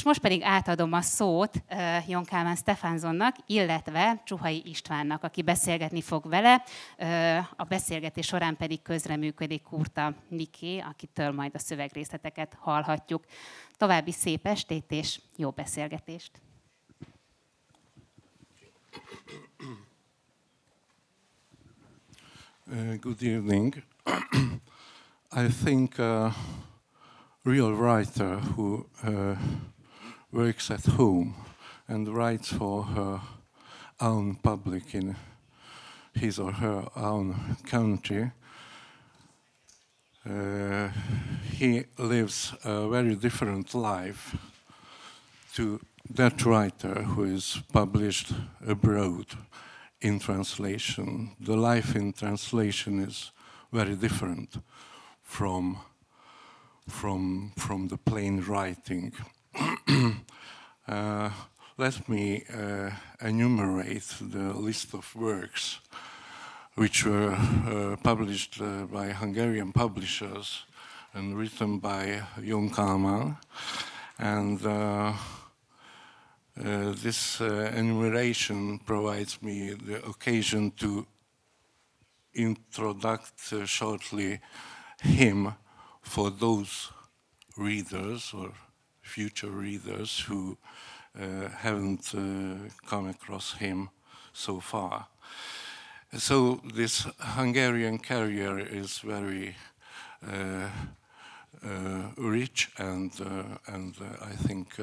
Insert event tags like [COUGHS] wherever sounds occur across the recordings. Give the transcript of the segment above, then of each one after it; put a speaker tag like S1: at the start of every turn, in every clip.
S1: És most pedig átadom a szót Jon Kálmán Stefánzonnak, illetve Csuhai Istvánnak, aki beszélgetni fog vele. A beszélgetés során pedig közreműködik Kurta Niké, akitől majd a szövegrészleteket hallhatjuk. További szép estét és jó beszélgetést!
S2: Good evening. I think a real writer who uh, works at home and writes for her own public in his or her own country, uh, he lives a very different life to that writer who is published abroad in translation. The life in translation is very different from from from the plain writing. [CLEARS THROAT] uh, let me uh, enumerate the list of works which were uh, published uh, by Hungarian publishers and written by Jon Kalman. And uh, uh, this enumeration provides me the occasion to introduce shortly him for those readers or future readers who uh, haven't uh, come across him so far. So this Hungarian career is very uh, uh rich and uh, and uh, I think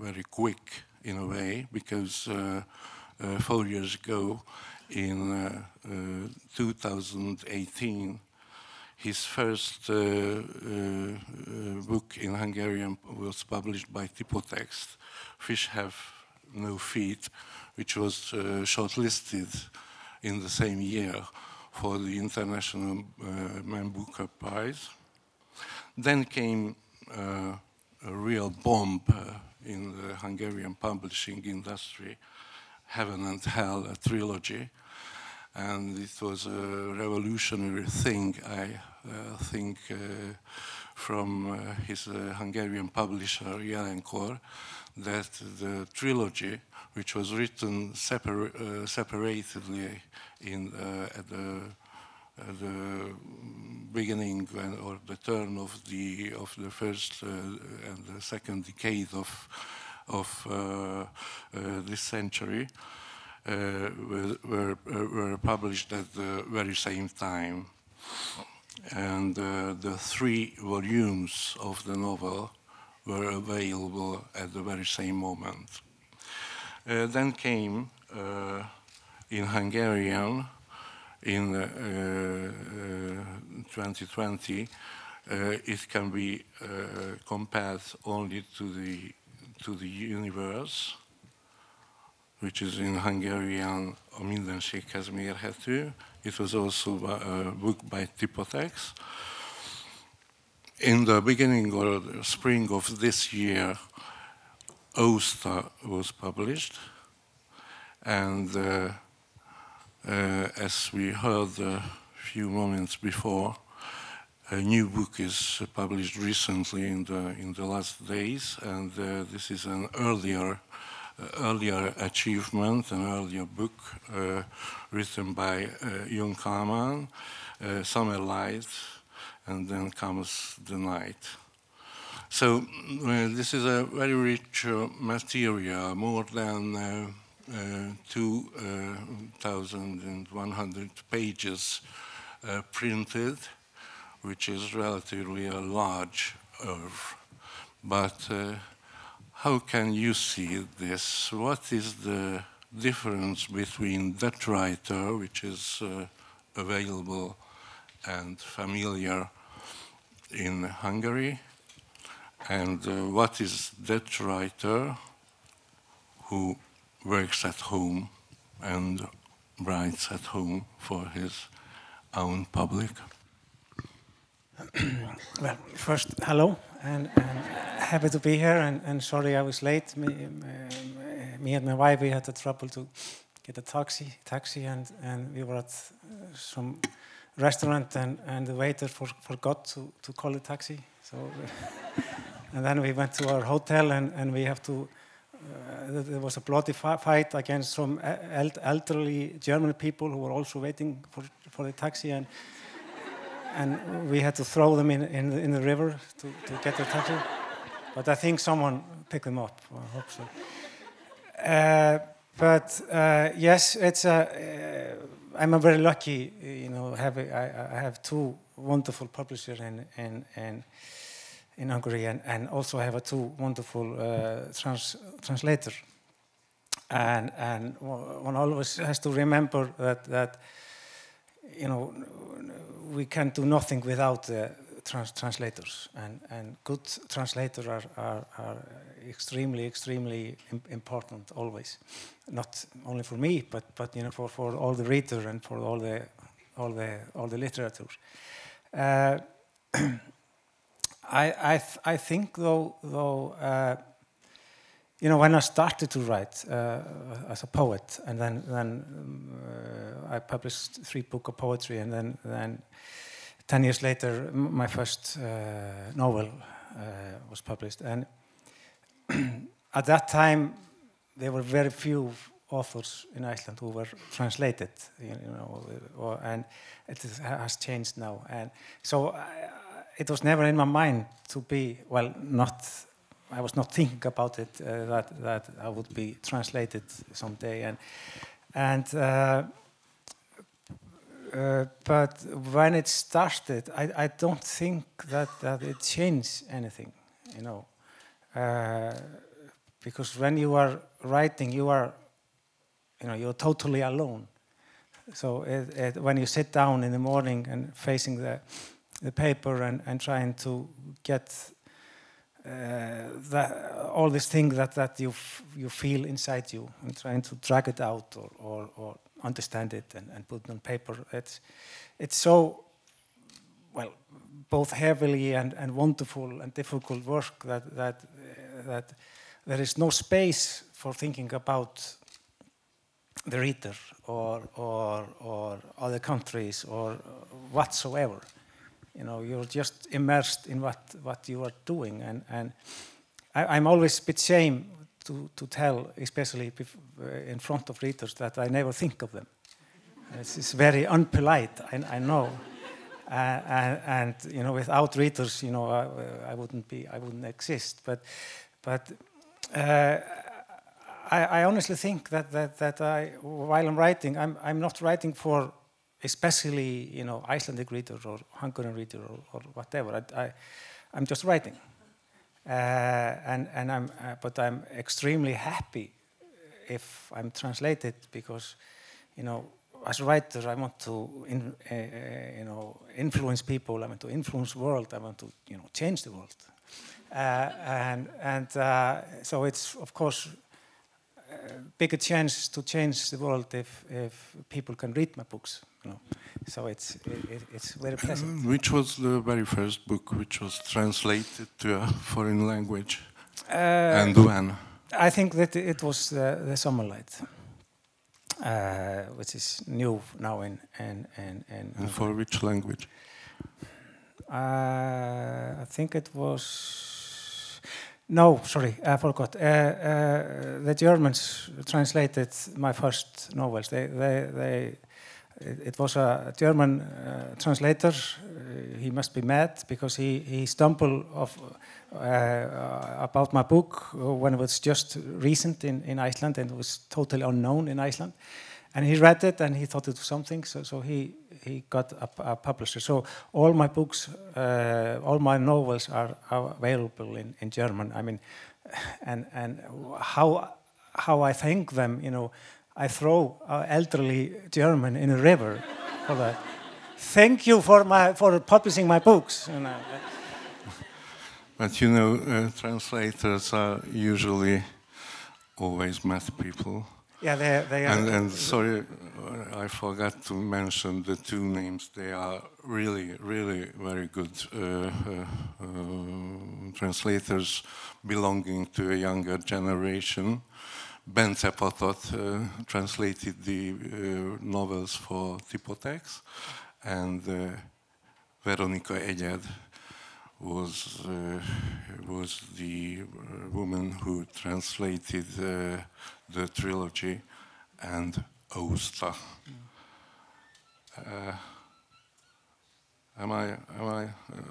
S2: very quick in a way because four years ago in 2018 his first uh, uh, book in Hungarian was published by Typotex, Fish Have No Feet, which was uh, shortlisted in the same year for the International Man Booker Prize. Then came uh, a real bomb uh, in the Hungarian publishing industry, Heaven and Hell, a trilogy. And it was a revolutionary thing, I uh, think, uh, from uh, his uh, Hungarian publisher, Jelenkor, that the trilogy, which was written separ separately in, at the uh, the beginning or the turn of the of the first uh, and the second decade of of uh, this century were, were, were published at the very same time and uh, the three volumes of the novel were available at the very same moment. Uh, then came uh, in Hungarian in 2020, uh, uh, it can be uh, compared only to the to the universe, which is in Hungarian mindenséghez mérhető. It was also a book by Typotex. In the beginning or the spring of this year, Osta was published, and uh, uh, as we heard a few moments before, a new book is published recently in the in the last days, and uh, this is an earlier uh, earlier achievement, an earlier book uh, written by uh, Jon Kalman, uh, Summer Light, and then comes the night. So this is a very rich material, more than uh, 2,100 pages uh, printed, which is relatively a large oeuvre. But uh, how can you see this? What is the difference between that writer, which is uh, available and familiar in Hungary, and uh, what is that writer who works at home and writes at home for his own public?
S3: Well, first, hello, and, and, happy to be here. And, and sorry I was late. Me, me, and my wife we had the trouble to get a taxi, taxi, and, and we were at some restaurant, and, and the waiter for, forgot to, to call a taxi. So [LAUGHS] and then we went to our hotel, and, and we have to. Uh, there was a bloody fi- fight against some eld- elderly German people who were also waiting for, for the taxi, and and we had to throw them in in, the- in the river to, to get the tattoo. But I think someone picked them up. I hope so. Uh, but uh, yes, it's a. Uh, I'm a very lucky, you know. Have a, I, I have two wonderful publishers in in in, in Hungary, and, and also I have a two wonderful uh, trans. And and one always has to remember that that you know we can do nothing without the trans translators, and and good translators are are, are extremely extremely im important always, not only for me, but but you know for for all the reader and for all the all the all the literature. Uh, [CLEARS THROAT] I I th I think though though. Uh, you know, when I started to write uh, as a poet, and then then um, uh, I published three books of poetry, and then then ten years later, my first uh, novel uh, was published, and [CLEARS THROAT] at that time there were very few authors in Iceland who were translated, you know, or, and it has changed now, and so I, it was never in my mind to be well, not I was not thinking about it uh, that that I would be translated someday, and and uh, uh, but when it started, I, I don't think that that it changed anything, you know, uh, because when you are writing, you are, you know, you're totally alone. So it, it, when you sit down in the morning and facing the the paper and, and trying to get that, all these things that, that you, you feel inside you and trying to drag it out or, or, or understand it and, and put it on paper. It's, it's so, well, both heavily and, and wonderful and difficult work that, that, uh, that there is no space for thinking about the reader or, or, or other countries or whatsoever you know you're just immersed in what what you are doing. And and I, am always a bit shame to to tell especially in front of readers that I never think of them. It's, it's very unpolite I, I know. Uh, and, and, you know without readers you know I, I, wouldn't be I wouldn't exist. But but uh, I, I honestly think that that that I while I'm writing I'm I'm not writing for especially you know Icelandic reader or Hungarian reader or, or whatever. I, I, am just writing, uh, and and I'm uh, but I'm extremely happy if I'm translated because you know as a writer I want to in, uh, you know influence people. I want to influence world. I want to you know change the world, uh, and and uh, so it's of course. Bigger chance to change the world if, if people can read my books. You know. So it's it, it's very pleasant. [CLEARS THROAT]
S2: Which was the very first book which was translated to a foreign language,
S3: uh,
S2: and when?
S3: I think that it was uh, the Summerlight, uh, which is new now in in in. in
S2: and for which language?
S3: Uh, I think it was. No, sorry, I forgot. Uh, uh, the Germans translated my first novels. They, they, they it was a German uh, translator. Uh, he must be mad because he, he stumbled off, uh, about my book when it was just recent in, in Iceland and was totally unknown in Iceland. And he read it and he thought it was something, so, so he, he got a, a publisher. So all my books, uh, all my novels are, available in, in German. I mean, and, and how, how I thank them, you know, I throw elderly German in a river for that. Thank you for my for publishing my books. You know.
S2: But you know, uh, translators are usually always math people.
S3: Yeah, they, they are.
S2: And, and sorry, I forgot to mention the two names. They are really, really very good uh, uh, translators belonging to a younger generation. Bence Patat uh, translated the uh, novels for Typotex, and uh, Veronika Egyed was uh, was the uh, woman who translated uh, the trilogy and Ousta. Uh, am I am I uh,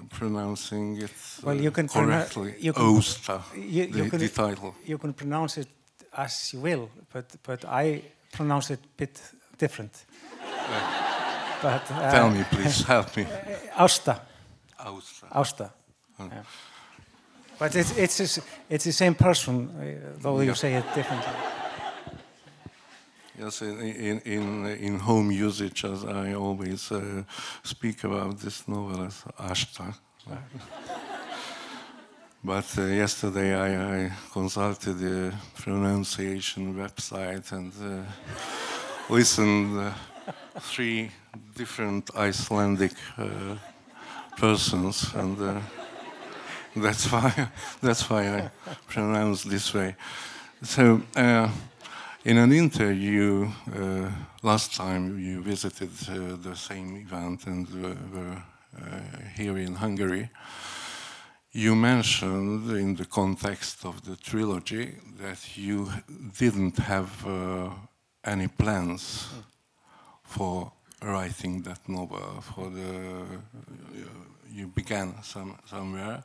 S2: pronouncing it
S3: Well, you
S2: uh,
S3: can
S2: correctly?
S3: you can-
S2: Ousta,
S3: You,
S2: the,
S3: can,
S2: the title.
S3: you can pronounce it as you will, but, but I pronounce it a bit different. but uh,
S2: Tell me, please, help me.
S3: Austa,
S2: Ousta.
S3: Austa. Yeah. But it's, it's, the it's the same person, uh, though
S2: Yeah.
S3: you say it differently.
S2: Yes, in, in, in, in home usage, as I always uh, speak about this novel as Ashta. [LAUGHS] but uh, yesterday I, I consulted the pronunciation website and uh, listened uh, three different Icelandic uh, persons, and uh, that's why [LAUGHS] that's why I pronounce this way. So. Uh, in an interview uh, last time you visited uh, the same event and uh, were uh, here in Hungary, you mentioned in the context of the trilogy that you didn't have uh, any plans for writing that novel. For the you began some, somewhere,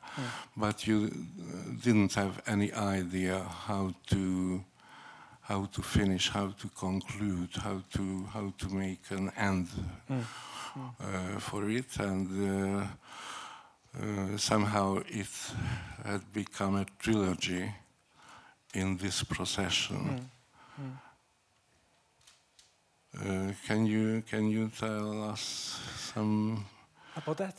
S2: but you uh, didn't have any idea how to how to finish, how to conclude, how to how to make an end uh, for it, and uh, uh, somehow it had become a trilogy in this procession. Uh, can you can you tell us some
S3: About that?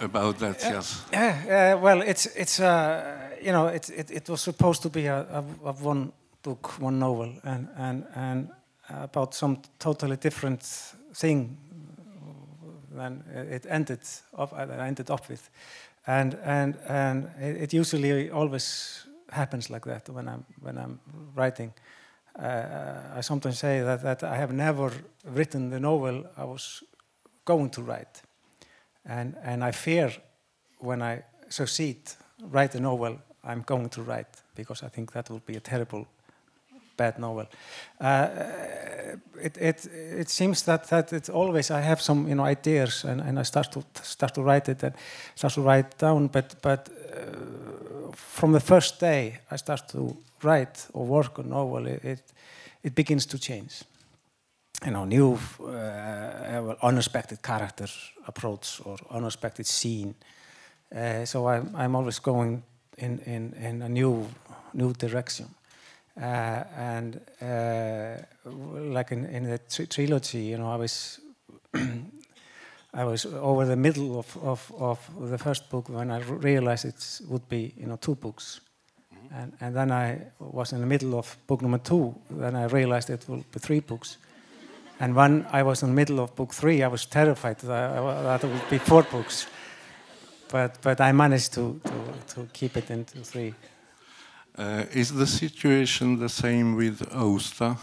S2: About that? Yes.
S3: Yeah, uh, well, it's it's uh, you know it, it it was supposed to be a, a, a one book, one novel, and and and about some totally different thing than it ended up uh, ended up with, and and and it, it usually always happens like that when I'm when I'm writing. Uh, I sometimes say that that I have never written the novel I was going to write and and I fear when I succeed write a novel I'm going to write because I think that would be a terrible bad novel. Uh, it, it it seems that that it always I have some you know ideas and, and I start to start to write it and start to write down but but uh, from the first day I start to write or work on novel it it, it begins to change you know, new, uh, unexpected character approach or unexpected scene. Uh, so I'm, I'm always going in, in, in a new, new direction. Uh, and uh, like in, in the tri trilogy, you know, I was, [CLEARS THROAT] I was over the middle of, of, of the first book when I realized it would be, you know, two books. And, and then I was in the middle of book number two. Then I realized it would be three books. And when I was in the middle of book three, I was terrified that, I, would be four books. But, but I managed to, to, to keep it into three.
S2: Uh, is the situation the same with Ousta?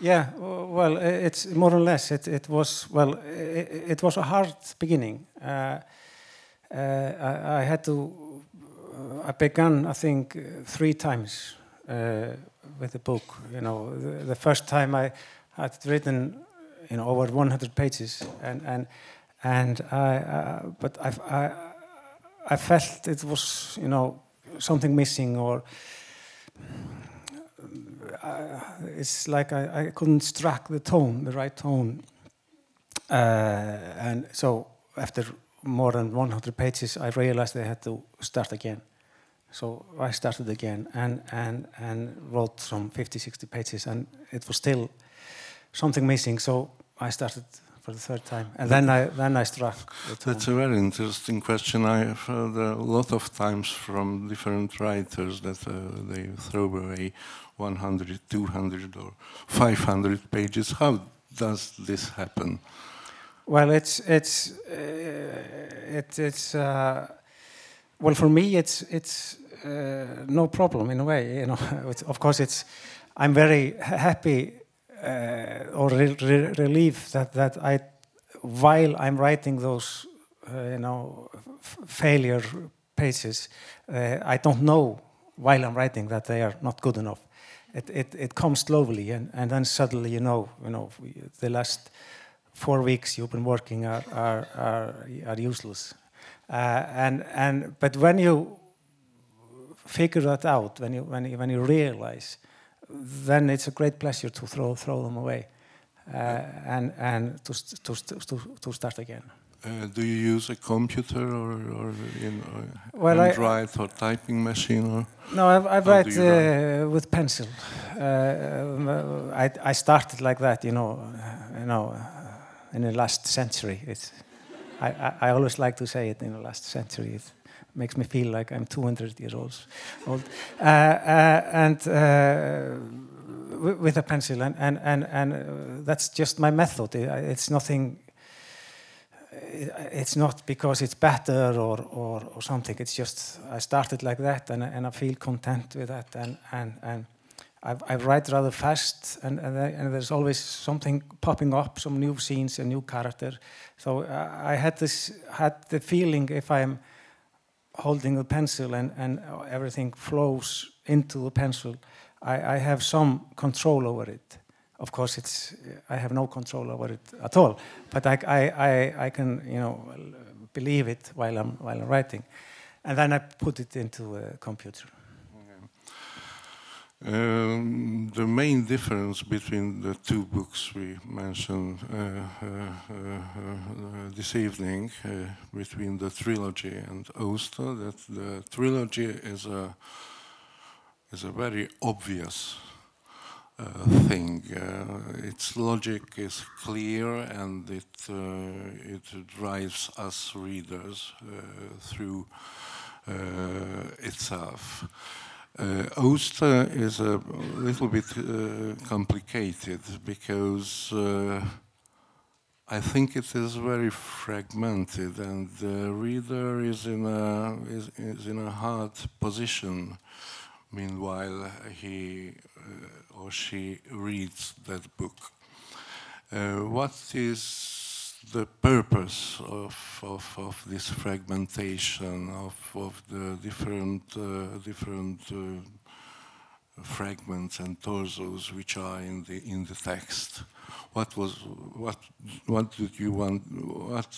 S3: Yeah, well, it's more or less. It, it was well, it, it was a hard beginning. Uh, uh, I, I had to. I began, I think, three times uh, with the book. You know, the, the first time I had written, you know, over 100 pages, and and and I, uh, but I, I, I felt it was, you know, something missing or uh, it's like I, I couldn't strike the tone, the right tone. Uh, and so after more than 100 pages, I realized I had to start again. So I started again and, and, and wrote some 50, 60 pages, and it was still something missing. So I started for the third time, and then I then I struck.
S2: That's a very interesting question. I have heard a lot of times from different writers that uh, they throw away 100, 200, or 500 pages. How does this happen?
S3: Well, it's it's uh, it, it's uh, well for me it's it's uh, no problem in a way. You know, [LAUGHS] of course it's I'm very happy uh, or re- re- relieved that that I while I'm writing those uh, you know, failure pages, uh, I don't know while I'm writing that they are not good enough. It, it, it comes slowly, and, and then suddenly you know, you know, the last four weeks you've been working are, are, are, are useless. Uh, and, and, but when you figure that out, when you, when you, when you realize, then it's a great pleasure to throw, throw them away uh, and, and to, to, to, to start again.
S2: Uh, do you use a computer or, or in uh,
S3: Well, I-
S2: Android or typing machine? Or?
S3: No, I, I write uh, with pencil. Uh, I, I started like that, you know, you know, in the last century. It's, I, I, always like to say it in the last century. It makes me feel like I'm 200 years old. Uh, uh, and uh, with a pencil, and, and, and, and uh, that's just my method. It's nothing it's not because it's better or, or, or something. It's just I started like that and, and I feel content with that. And, and, and I, I write rather fast and, and, uh, and there's always something popping up, some new scenes, a new character. So I, I had this had the feeling if I'm holding a pencil and, and everything flows into the pencil, I, I have some control over it. Of course, it's I have no control over it at all, but I, I, I, I can you know believe it while I'm while I'm writing, and then I put it into a computer.
S2: Um, the main difference between the two books we mentioned uh, uh, uh, uh, this evening, uh, between the trilogy and Oster, that the trilogy is a is a very obvious uh, thing. Uh, its logic is clear and it uh, it drives us readers through itself. Uh, Oster is a little bit uh, complicated because uh, I think it is very fragmented, and the reader is in a is, is in a hard position. Meanwhile, he uh, or she reads that book. Uh, what is the purpose of, of, of this fragmentation of, of the different uh, different uh, fragments and torsos which are in the in the text? What was what what did you want what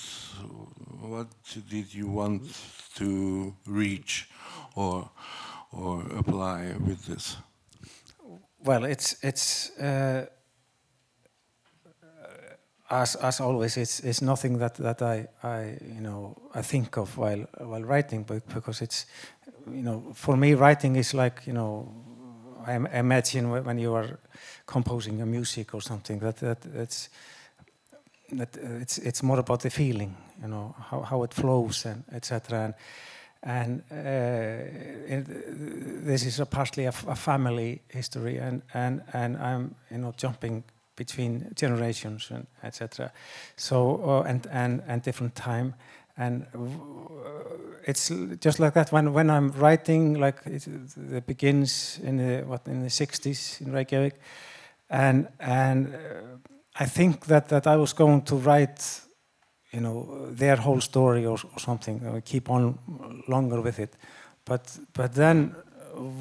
S2: what did you want to reach or or apply with this?
S3: Well, it's it's uh, as as always. It's it's nothing that that I I you know I think of while while writing, but because it's you know for me writing is like you know I imagine when you are composing a music or something that that it's that uh, it's it's more about the feeling, you know how how it flows and etc. And and uh, it, this is a partly a, a family history, and, and, and I'm you know jumping between generations and etc. So uh, and and and different time, and it's just like that. When when I'm writing, like it, it begins in the what in the 60s in Reykjavik, and and uh, I think that that I was going to write you know their whole story or, or something uh, keep on longer with it but but then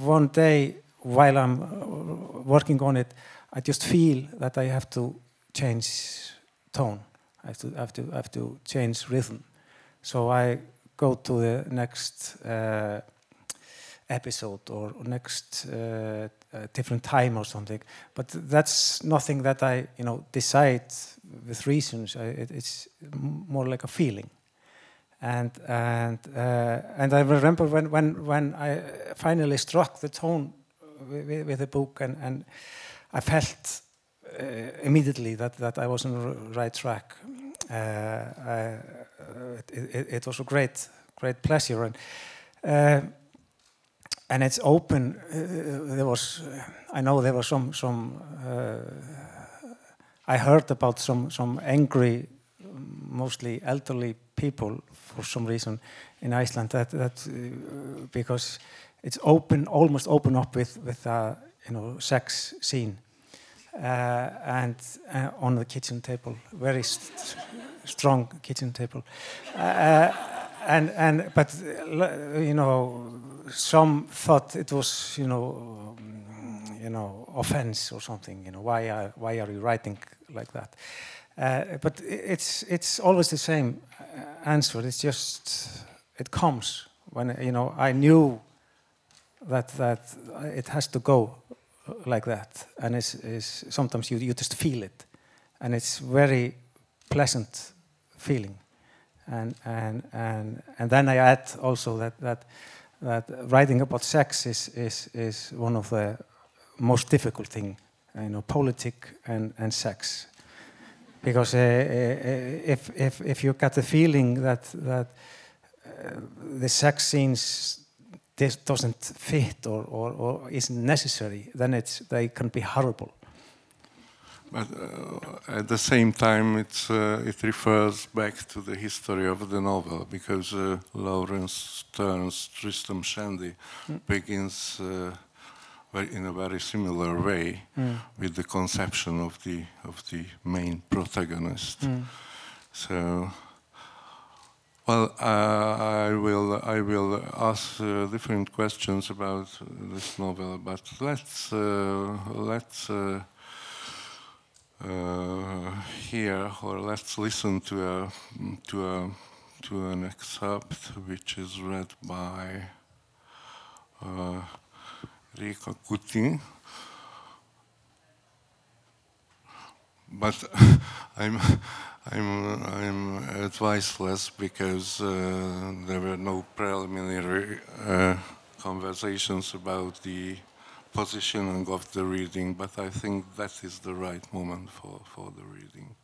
S3: one day while i'm uh, working on it i just feel that i have to change tone. I have to have to have to change rhythm. So i go to the next uh, episode or next uh, uh, different time or something. But that's nothing that i you know decide with reasons. I, it, it's more like a feeling. And and uh, and i remember when when when i finally struck the tone with, with- with the book and and i felt uh, immediately that that i was on the right track uh, I, uh, it, it, it was a great great pleasure and uh, and it's open. Uh, there was, I know there was some some. Uh, I heard about some some angry, mostly elderly people for some reason in Iceland that that because it's open, almost open up with with you know sex scene, and uh, on the kitchen table, very st strong kitchen table. Uh, and and but uh, you know, some thought it was you know, you know, offense or something. You know, why are why are you writing like that? Uh, but it's it's always the same answer. It's just it comes when you know I knew that that it has to go like that, and it's, it's sometimes you you just feel it, and it's very pleasant feeling, and and and and then I add also that that that writing about sex is is is one of the most difficult thing, you know, politics and and sex, because uh, uh, if if if you get the feeling that that uh, the sex scenes this doesn't fit or, or, or isn't necessary, then it's, they can be horrible.
S2: But uh, at the same time, it's, uh, it refers back to the history of the novel because uh, Laurence Sterne's Tristram Shandy mm. begins uh, in a very similar way mm. with the conception of the of the main protagonist. Mm. So well, uh, I will I will ask uh, different questions about this novel, but let's uh, let's uh, uh, hear or let's listen to a to a to an excerpt which is read by uh, Rika Kuti. But [LAUGHS] I'm I'm, I'm adviceless because uh, there were no preliminary uh, conversations about the positioning of the reading, but I think that is the right moment for, for the reading.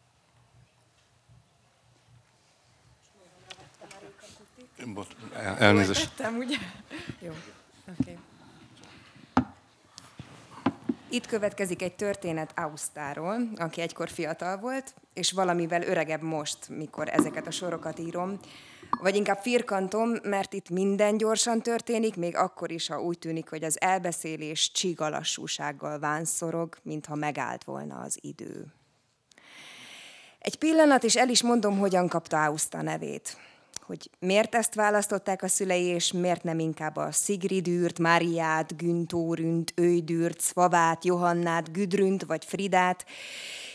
S2: But, elnézést. Jó, [LAUGHS]
S4: Okay. Itt következik egy történet Ausztáról, aki egykor fiatal volt, és valamivel öregebb most, mikor ezeket a sorokat írom. Vagy inkább firkantom, mert itt minden gyorsan történik, még akkor is, ha úgy tűnik, hogy az elbeszélés csigalassúsággal vánszorog, mintha megállt volna az idő. Egy pillanat, és el is mondom, hogyan kapta Auszta nevét hogy miért ezt választották a szülei, és miért nem inkább a Szigridűrt, Máriát, Güntórünt, Őjdűrt, Szvavát, Johannát, Güdrünt vagy Fridát,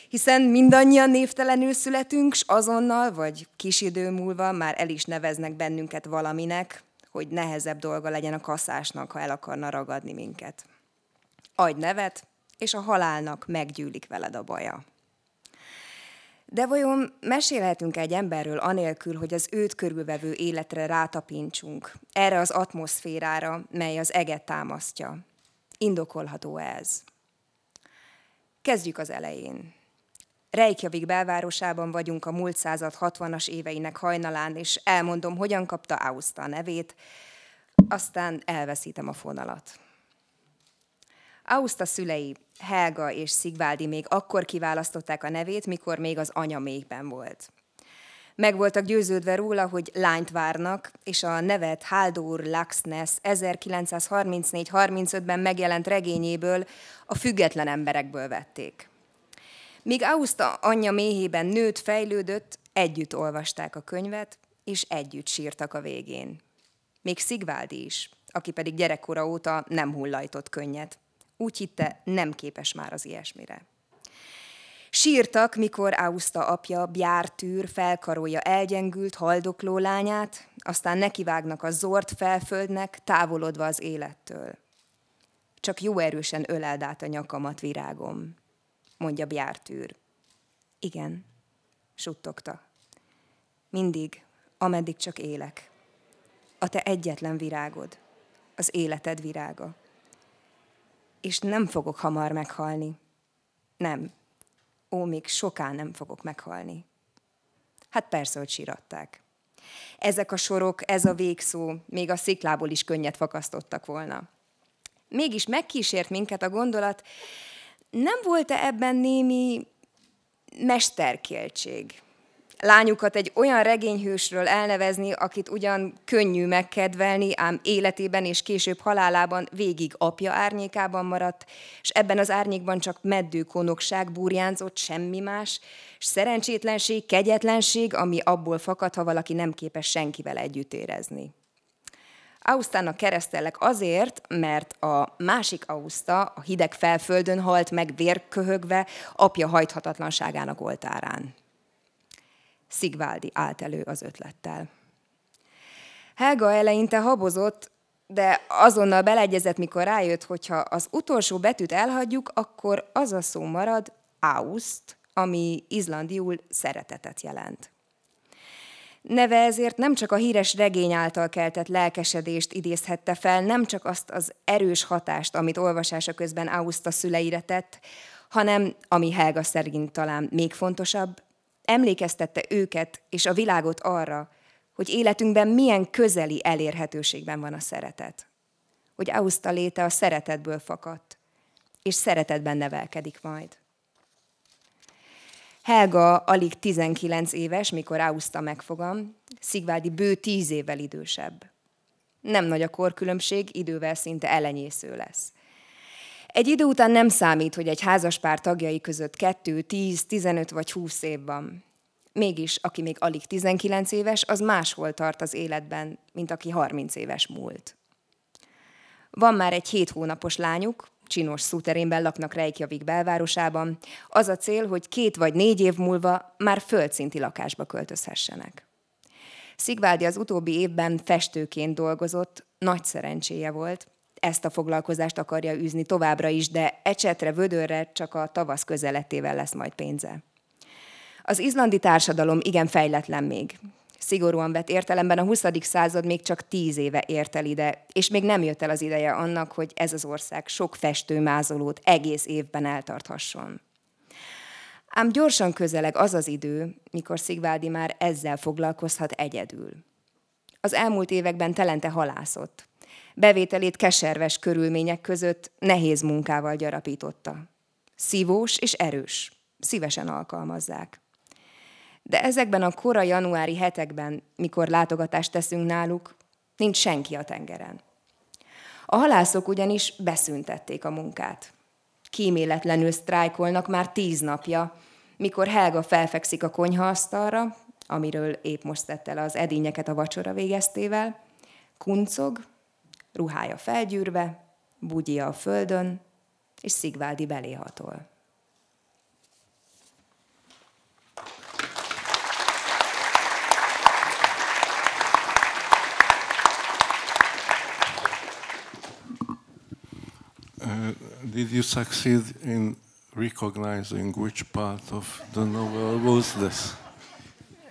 S4: hiszen mindannyian névtelenül születünk, s azonnal, vagy kis idő múlva már el is neveznek bennünket valaminek, hogy nehezebb dolga legyen a kaszásnak, ha el akarna ragadni minket. Adj nevet, és a halálnak meggyűlik veled a baja. De vajon mesélhetünk egy emberről anélkül, hogy az őt körülvevő életre rátapintsunk, erre az atmoszférára, mely az eget támasztja? Indokolható ez. Kezdjük az elején. Reykjavik belvárosában vagyunk a múlt század 60-as éveinek hajnalán, és elmondom, hogyan kapta Auszta nevét, aztán elveszítem a fonalat. Auszta szülei, Helga és Szigváldi még akkor kiválasztották a nevét, mikor még az anya méhben volt. Meg voltak győződve róla, hogy lányt várnak, és a nevet Haldur Laxness 1934-35-ben megjelent regényéből a független emberekből vették. Míg Auszta anyja méhében nőtt, fejlődött, együtt olvasták a könyvet, és együtt sírtak a végén. Még Szigváldi is, aki pedig gyerekkora óta nem hullajtott könnyet. Úgy hitte, nem képes már az ilyesmire. Sírtak, mikor Auszta apja Bjártűr felkarolja elgyengült, haldokló lányát, aztán nekivágnak a zord felföldnek, távolodva az élettől. Csak jó erősen öleld át a nyakamat, virágom, mondja Bjártűr. Igen, suttogta. Mindig, ameddig csak élek. A te egyetlen virágod, az életed virága és nem fogok hamar meghalni. Nem. Ó, még soká nem fogok meghalni. Hát persze, hogy síratták. Ezek a sorok, ez a végszó még a sziklából is könnyet fakasztottak volna. Mégis megkísért minket a gondolat, nem volt-e ebben némi mesterkéltség? Lányukat egy olyan regényhősről elnevezni, akit ugyan könnyű megkedvelni, ám életében és később halálában végig apja árnyékában maradt, és ebben az árnyékban csak meddő konokság burjánzott, semmi más, és szerencsétlenség, kegyetlenség, ami abból fakad, ha valaki nem képes senkivel együtt érezni. Ausztának keresztellek azért, mert a másik Auszta a hideg felföldön halt meg vérköhögve apja hajthatatlanságának oltárán. Szigváldi állt elő az ötlettel. Helga eleinte habozott, de azonnal beleegyezett, mikor rájött, hogyha az utolsó betűt elhagyjuk, akkor az a szó marad, Aust, ami izlandiul szeretetet jelent. Neve ezért nem csak a híres regény által keltett lelkesedést idézhette fel, nem csak azt az erős hatást, amit olvasása közben Auszta szüleire tett, hanem, ami Helga szerint talán még fontosabb, emlékeztette őket és a világot arra, hogy életünkben milyen közeli elérhetőségben van a szeretet. Hogy Auszta léte a szeretetből fakadt, és szeretetben nevelkedik majd. Helga alig 19 éves, mikor Auszta megfogam, Szigvádi bő 10 évvel idősebb. Nem nagy a korkülönbség, idővel szinte elenyésző lesz. Egy idő után nem számít, hogy egy házaspár tagjai között 2, 10, 15 vagy 20 év van. Mégis, aki még alig 19 éves, az máshol tart az életben, mint aki 30 éves múlt. Van már egy 7 hónapos lányuk, csinos szúterénben laknak Reykjavik belvárosában. Az a cél, hogy két vagy négy év múlva már földszinti lakásba költözhessenek. Szigváldi az utóbbi évben festőként dolgozott, nagy szerencséje volt, ezt a foglalkozást akarja űzni továbbra is, de ecsetre, vödörre csak a tavasz közeletével lesz majd pénze. Az izlandi társadalom igen fejletlen még. Szigorúan vett értelemben a 20. század még csak tíz éve ért el ide, és még nem jött el az ideje annak, hogy ez az ország sok festőmázolót egész évben eltarthasson. Ám gyorsan közeleg az az idő, mikor Szigvádi már ezzel foglalkozhat egyedül. Az elmúlt években telente halászott. Bevételét keserves körülmények között nehéz munkával gyarapította. Szívós és erős, szívesen alkalmazzák. De ezekben a kora januári hetekben, mikor látogatást teszünk náluk, nincs senki a tengeren. A halászok ugyanis beszüntették a munkát. Kíméletlenül sztrájkolnak már tíz napja, mikor Helga felfekszik a konyhaasztalra, amiről épp most tette le az edényeket a vacsora végeztével, kuncog, ruhája felgyűrve, bugyja a földön, és Szigvádi beléhatol.
S2: Uh, did you succeed in recognizing which part of the novel was this?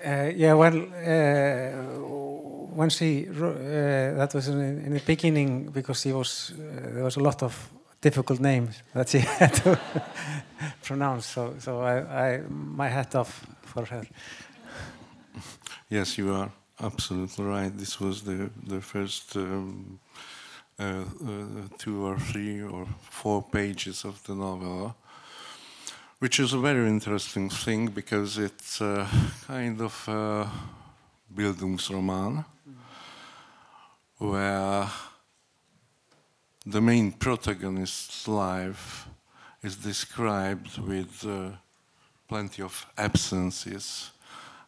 S3: Uh, yeah, well, uh, when she uh, that was in, in, the beginning because she was uh, there was a lot of difficult names that she [LAUGHS] had to [LAUGHS] pronounce. So, so I, I my hat off for her. [LAUGHS]
S2: Yes, you are absolutely right. This was the the first. Um, uh, uh, two or three or four pages of the novel, which is a very interesting thing because it's a kind of Bildungsroman where the main protagonist's life is described with uh, plenty of absences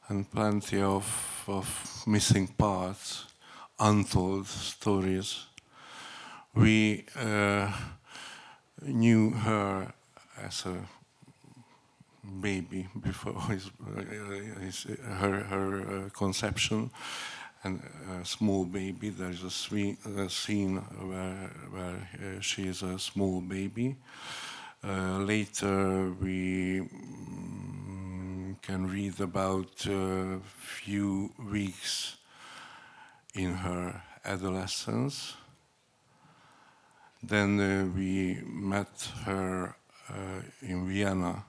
S2: and plenty of, of missing parts, untold stories. We uh, knew her as a baby before his, his, her, her uh, conception and a small baby. There's a, a scene where, where uh, she is a small baby. Uh, later, we mm, can read about a few weeks in her adolescence then uh, we met her uh, in Vienna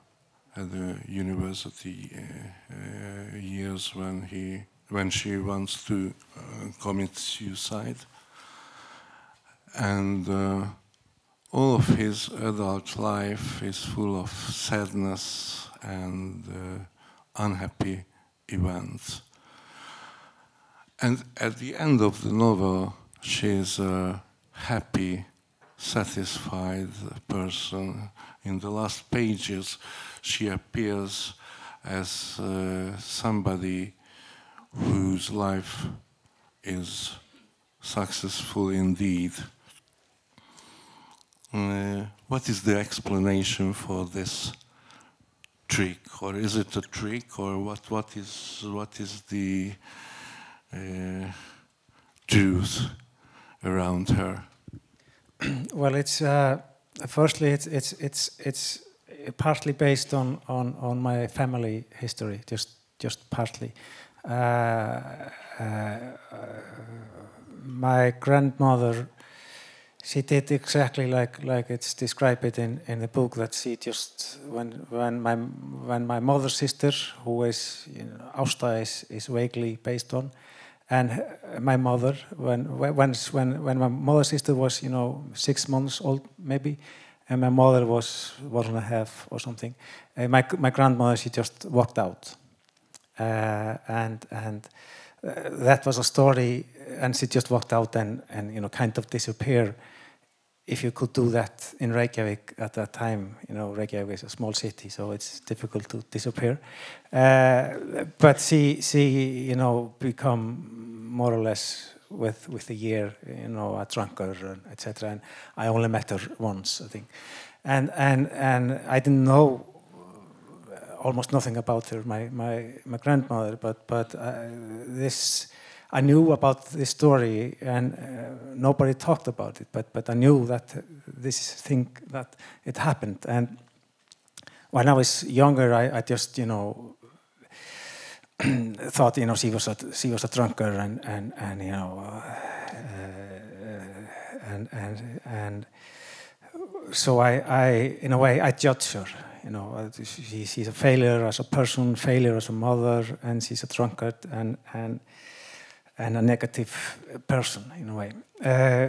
S2: at the university uh, years when he when she wants to commit suicide, and all of his adult life is full of sadness and uh, unhappy events. And at the end of the novel, she is a happy, satisfied person. In the last pages, she appears as uh, somebody whose life is successful indeed. Uh, what is the explanation for this trick, or is it a trick, or what? What is what is the uh, truth around her? [CLEARS THROAT]
S3: well, it's uh, firstly it's it's it's it's partly based on on on my family history, just just partly. Uh, uh, my grandmother she did exactly like like it's described in in the book that she just when when my when my mother's sister who is you know, Austa is is vaguely based on and my mother when when when when my mother's sister was you know six months old maybe and my mother was one and a half or something uh, my my grandmother she just walked out. uh, and and uh, that was a story and she just walked out and and you know kind of disappeared if you could do that in Reykjavik at that time, you know, Reykjavik is a small city, so it's difficult to disappear. Uh, but she, she, you know, become more or less with with the year, you know, a drunkard, etc. And I only met her once, I think, and and and I didn't know almost nothing about her, my my my grandmother, but but uh, this I knew about this story and uh, nobody talked about it, but, but I knew that this thing, that it happened. And when I was younger, I, I just, you know, [CLEARS THROAT] thought, you know, she was a, she was a drunkard and, and, and you know, uh, and, and, and so I, I, in a way, I judged her. You know, she, she's a failure as a person, failure as a mother, and she's a drunkard, and and and a negative person in a way. Uh,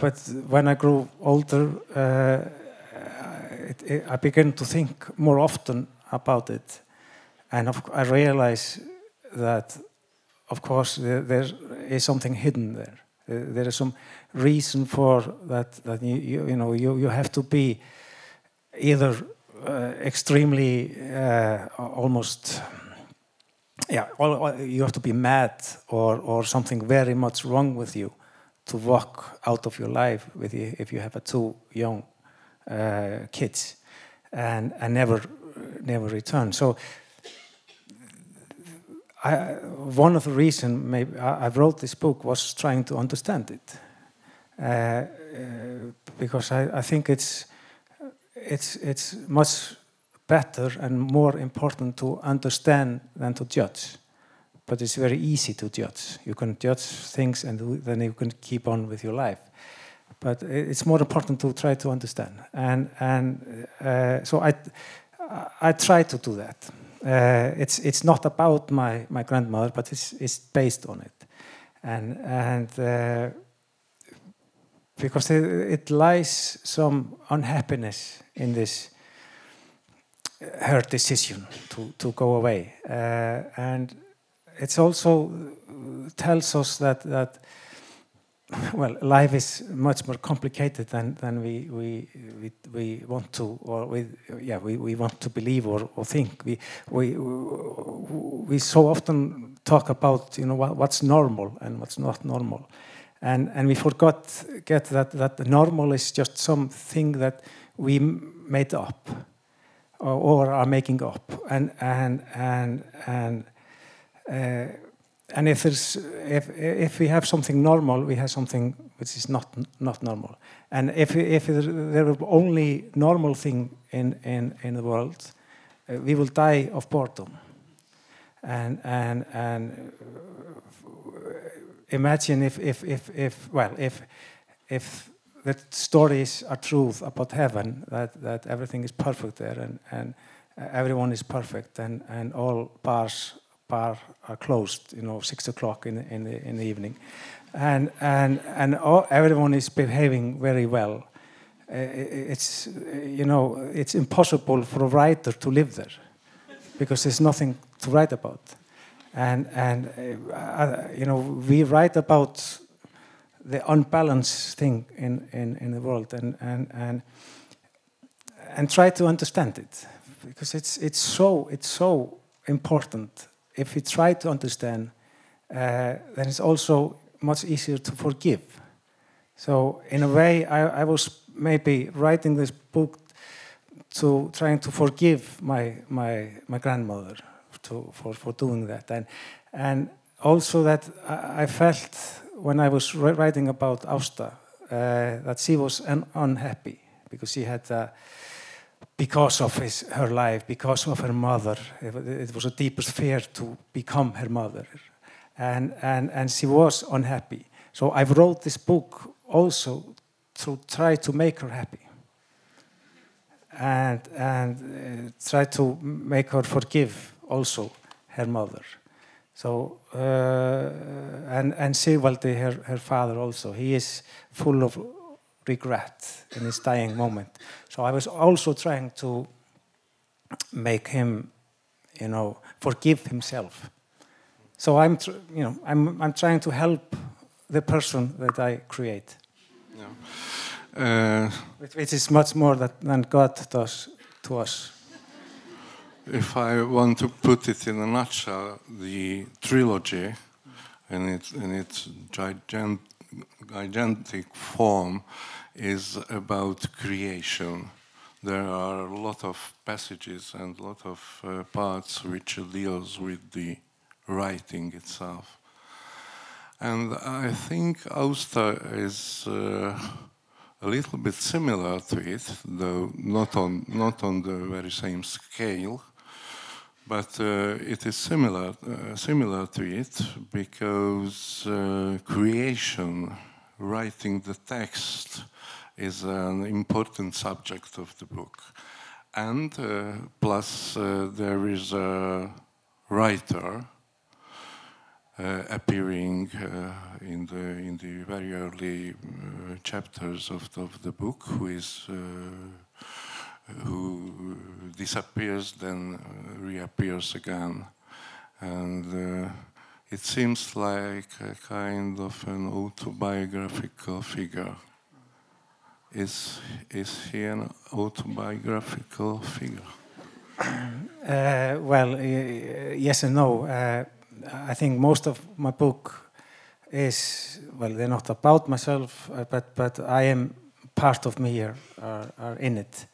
S3: but when I grew older, uh, it, it, I began to think more often about it, and of, I realized that, of course, there, there is something hidden there. There is some reason for that. That you, you, you know you, you have to be either uh, extremely uh, almost yeah, you have to be mad or, or something very much wrong with you to walk out of your life with you if you have a two young uh, kids and, and never never return. So I, one of the reasons maybe I, I, wrote this book was trying to understand it uh, uh, because I, I think it's it's it's much better and more important to understand than to judge. But it's very easy to judge. You can judge things and then you can keep on with your life. But it's more important to try to understand. And, and uh, so I, I try to do that. Uh, it's, it's not about my, my grandmother, but it's, it's based on it. And, and uh, because it, it lies some unhappiness in this her decision to, to go away. Uh, and it also tells us that, that [LAUGHS] well, life is much more complicated than, than we, we, we, we want to, or we, yeah, we, we want to believe or, or think. We, we, we so often talk about, you know, what, what's normal and what's not normal. And, and we forgot get that, that normal is just something that we made up or, or are making up. And and and and uh, and if there's if if we have something normal, we have something which is not not normal. And if if there were only normal thing in in in the world, uh, we will die of boredom. And and and imagine if if if if well if if that stories are truth about heaven, that, that everything is perfect there and, and everyone is perfect and, and all bars bar are closed, you know, six o'clock in, in, the, in the evening. And, and, and all, everyone is behaving very well. It's, you know, it's impossible for a writer to live there because there's nothing to write about. And and uh, you know we write about the unbalanced thing in, in, in the world and, and, and, and try to understand it because it's, it's, so, it's so important. If we try to understand, uh, then it's also much easier to forgive. So, in a way, I, I was maybe writing this book to trying to forgive my, my, my grandmother to, for, for doing that. And, and also that I, felt when I was writing about Austa, uh, that she was un unhappy because she had, uh, because of his, her life, because of her mother, it, it, was a deepest fear to become her mother. And, and, and she was unhappy. So I wrote this book also to try to make her happy. And, and uh, try to make her forgive also her mother. So, uh, and, and Sigvaldi, her, her father also, he is full of regret in his dying moment. So I was also trying to make him, you know, forgive himself. So I'm, you know, I'm, I'm trying to help the person that I create. Yeah. Uh, which is much more that, than God does to us
S2: if I want to put it in a nutshell, the trilogy in its, in its gigant, gigantic form is about creation. There are a lot of passages and a lot of uh, parts which deals with the writing itself. And I think Ásta is uh, a little bit similar to it, though not on, not on the very same scale but uh, it is similar, uh, similar to it because uh, creation, writing the text, is an important subject of the book. And uh, plus, uh, there is a writer uh, appearing in the in the very early chapters of the, of the book, who is who disappears, then uh, reappears again. And uh, it seems like a kind of an autobiographical figure. Is, is he an autobiographical figure? [COUGHS]
S3: Uh, well, uh, yes and no. Uh, I think most of my book is, well, they're not about myself, uh, but, but I am, part of me are, are, are in it.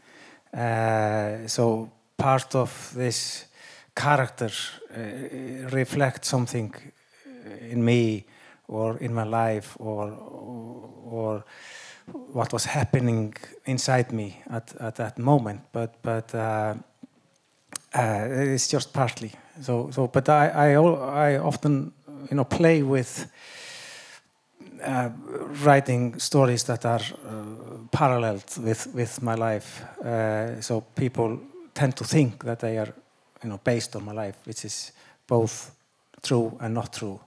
S3: Uh, so part of this character uh, reflects something in me or in my life or, or what was happening inside me at, at that moment. But, but uh, uh, it's just partly. So, so but I, I, I often you know, play with uh, writing stories that are uh, paralleled with, with my life. Uh, so people tend to think that they are you know, based on my life, which is both true and not true.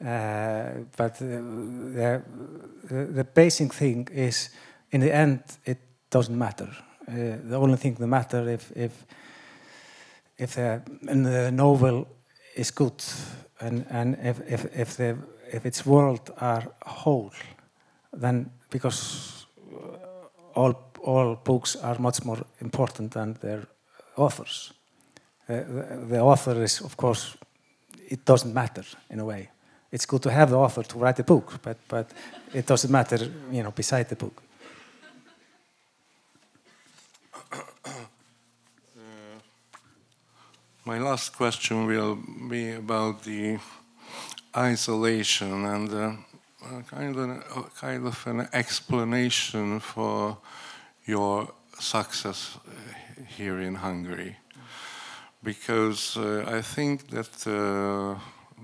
S3: Uh, but the, the, basic thing is, in the end, it doesn't matter. The only thing that matters if, if, if the, the novel is good and, and if, if, if the if its world are whole, then because all, all books are much more important than their authors. Uh, the, author is, of course, it doesn't matter in a way. It's good to have the author to write the book, but, but it doesn't matter, you know, beside the book.
S2: my last question will be about the isolation and uh, kind, of, uh, kind of an explanation for your success uh, here in Hungary. Because uh, I think that uh,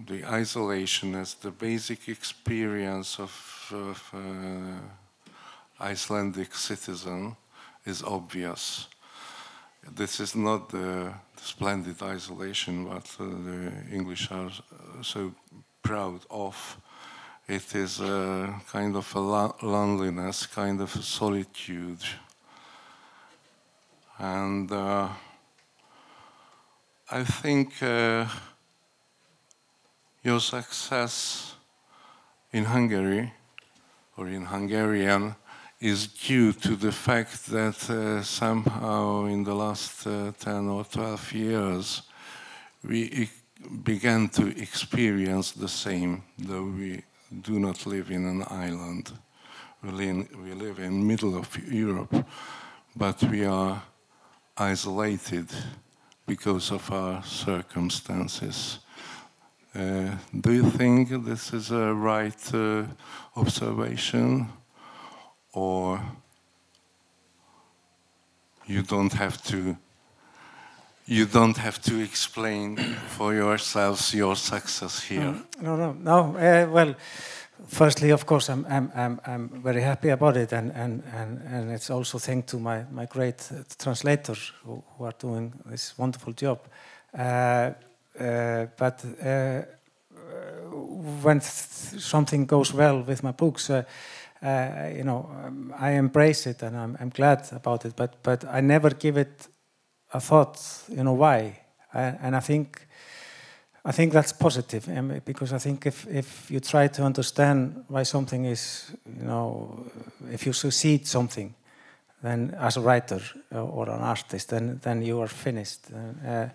S2: the isolation as the basic experience of, of uh, Icelandic citizen is obvious. This is not the, the splendid isolation what the English are so proud of. It is a kind of a loneliness, kind of a solitude. And uh, I think uh, your success in Hungary or in Hungarian is due to the fact that uh, somehow in the last uh, 10 or 12 years we began to experience the same, though we do not live in an island. We live, in middle of Europe, but we are isolated because of our circumstances. Uh, do you think this is a right uh, observation, or you don't have to? You don't have to explain for yourselves your success here.
S3: Mm, no, no, no. Uh, well, firstly, of course, I'm, I'm, I'm, I'm very happy about it, and, and, and, and it's also thanks to my, my great uh, translators who, who are doing this wonderful job. Uh, uh, but uh, when something goes well with my books, uh, you know, um, I embrace it and I'm, I'm, glad about it. But but I never give it a thought. You know why? and I think I think that's positive because I think if if you try to understand why something is, you know, if you succeed something, then as a writer or an artist, then then you are finished. Uh,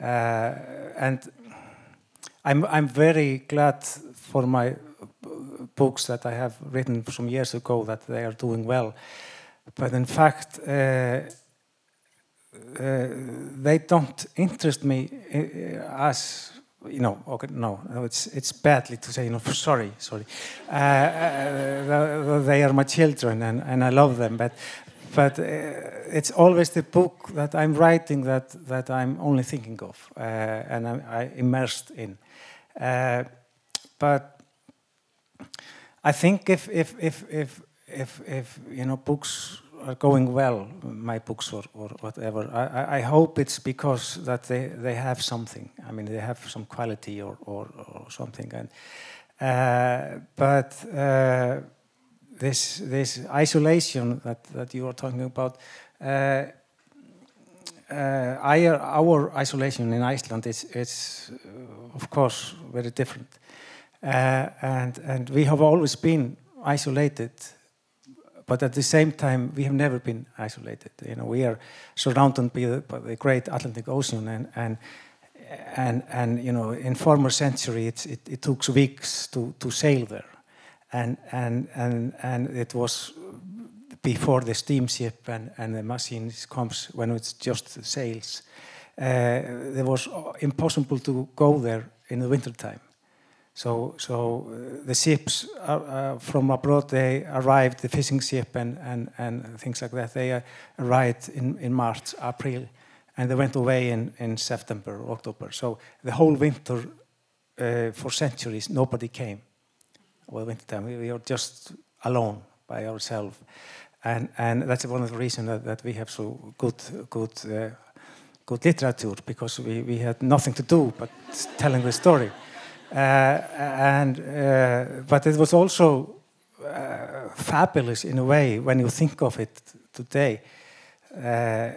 S3: uh, and I'm, I'm very glad for my books that I have written some years ago that they are doing well. But in fact, uh, uh, they don't interest me uh, as you know. Okay, no, it's it's badly to say. You know, sorry, sorry. Uh, uh, they are my children, and, and I love them. But but uh, it's always the book that I'm writing that that I'm only thinking of, uh, and I'm I immersed in. Uh, but I think if if if if if, if you know books are going well, my books or, or whatever, I, I hope it's because that they, they have something. I mean, they have some quality or, or, or something. And uh, but uh, this this isolation that, that you are talking about. Uh, uh, our, our, isolation in Iceland is, is uh, of course, very different. Uh, and, and we have always been isolated, but at the same time, we have never been isolated. You know, we are surrounded by the, by the great Atlantic Ocean, and, and, and, and you know, in former century, it, it, it took weeks to, to sail there. And, and, and, and it was before the steamship and, and the machines comes when it's just sails. Uh, it was impossible to go there in the wintertime. So, so uh, the ships uh, from abroad, they arrived, the fishing ship and, and, and things like that, they uh, arrived in, in March, April, and they went away in, in September, October. So the whole winter, uh, for centuries, nobody came. Well, wintertime, we, we were just alone by ourselves and and that's one of the reasons that, that we have so good good uh, good literature because we, we had nothing to do but telling the story uh, and uh, but it was also uh, fabulous in a way when you think of it today uh,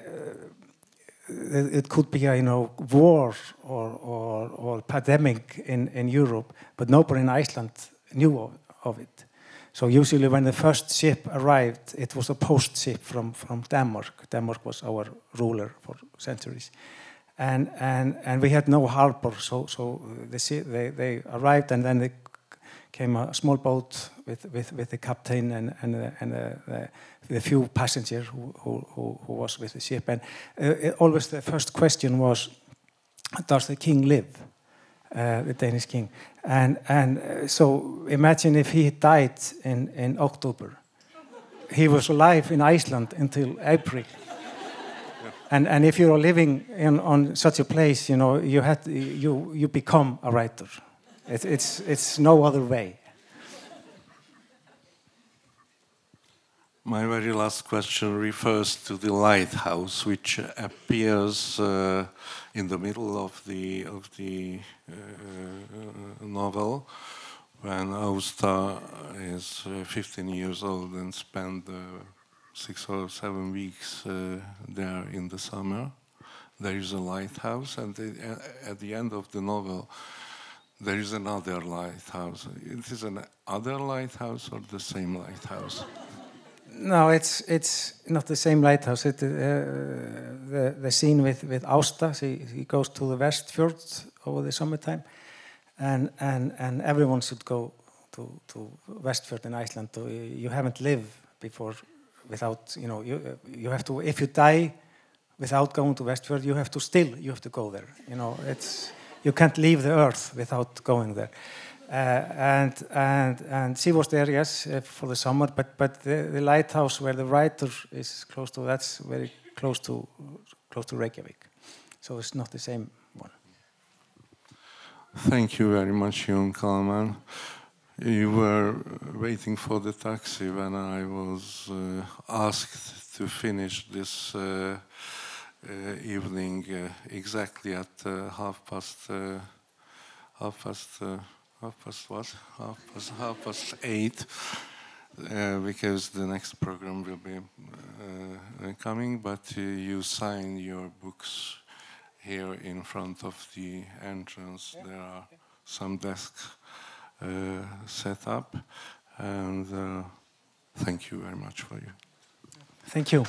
S3: it could be a you know war or, or, or pandemic in, in Europe but nobody in Iceland knew of, of it so usually when the first ship arrived, it was a post ship from, from Denmark. Denmark was our ruler for centuries. And, and, and we had no harbor, so, so they, they, they arrived and then they came a small boat with, with, with the captain and, and, uh, and uh, the, the, few passengers who, who, who, was with the ship. And uh, always the first question was, does the king live? uh, the Danish king. And, and uh, so imagine if he died in, in October. He was alive in Iceland until April. And, and if you're living in, on such a place, you know, you, had, you, you become a writer. It, it's, it's no other way.
S2: My very last question refers to the lighthouse, which appears uh, in the middle of the of the uh, novel, when Ásta is uh, 15 years old and spent uh, six or seven weeks uh, there in the summer. There is a lighthouse, and the, at the end of the novel, there is another lighthouse. It is an other lighthouse or the same lighthouse?
S3: No, it's it's not the same lighthouse. It, uh, the the scene with with Ásta, she, he goes to the Westfjord over the summertime, and and and everyone should go to to Westfjord in Iceland. You haven't lived before without you know you you have to if you die without going to Westfjord, you have to still you have to go there. You know it's you can't leave the earth without going there. Uh, and and and she was there, yes, uh, for the summer. But but the, the lighthouse where the writer is close to, that's very close to close to Reykjavik. So it's not the same one.
S2: Thank you very much, Jon Kalman. You were waiting for the taxi when I was uh, asked to finish this uh, uh, evening uh, exactly at uh, half past uh, half past uh, half past what half past half past eight uh, because the next program will be uh, coming. But uh, you sign your books here in front of the entrance. There are some desks uh, set up. And uh, thank you very much for you.
S3: Thank you.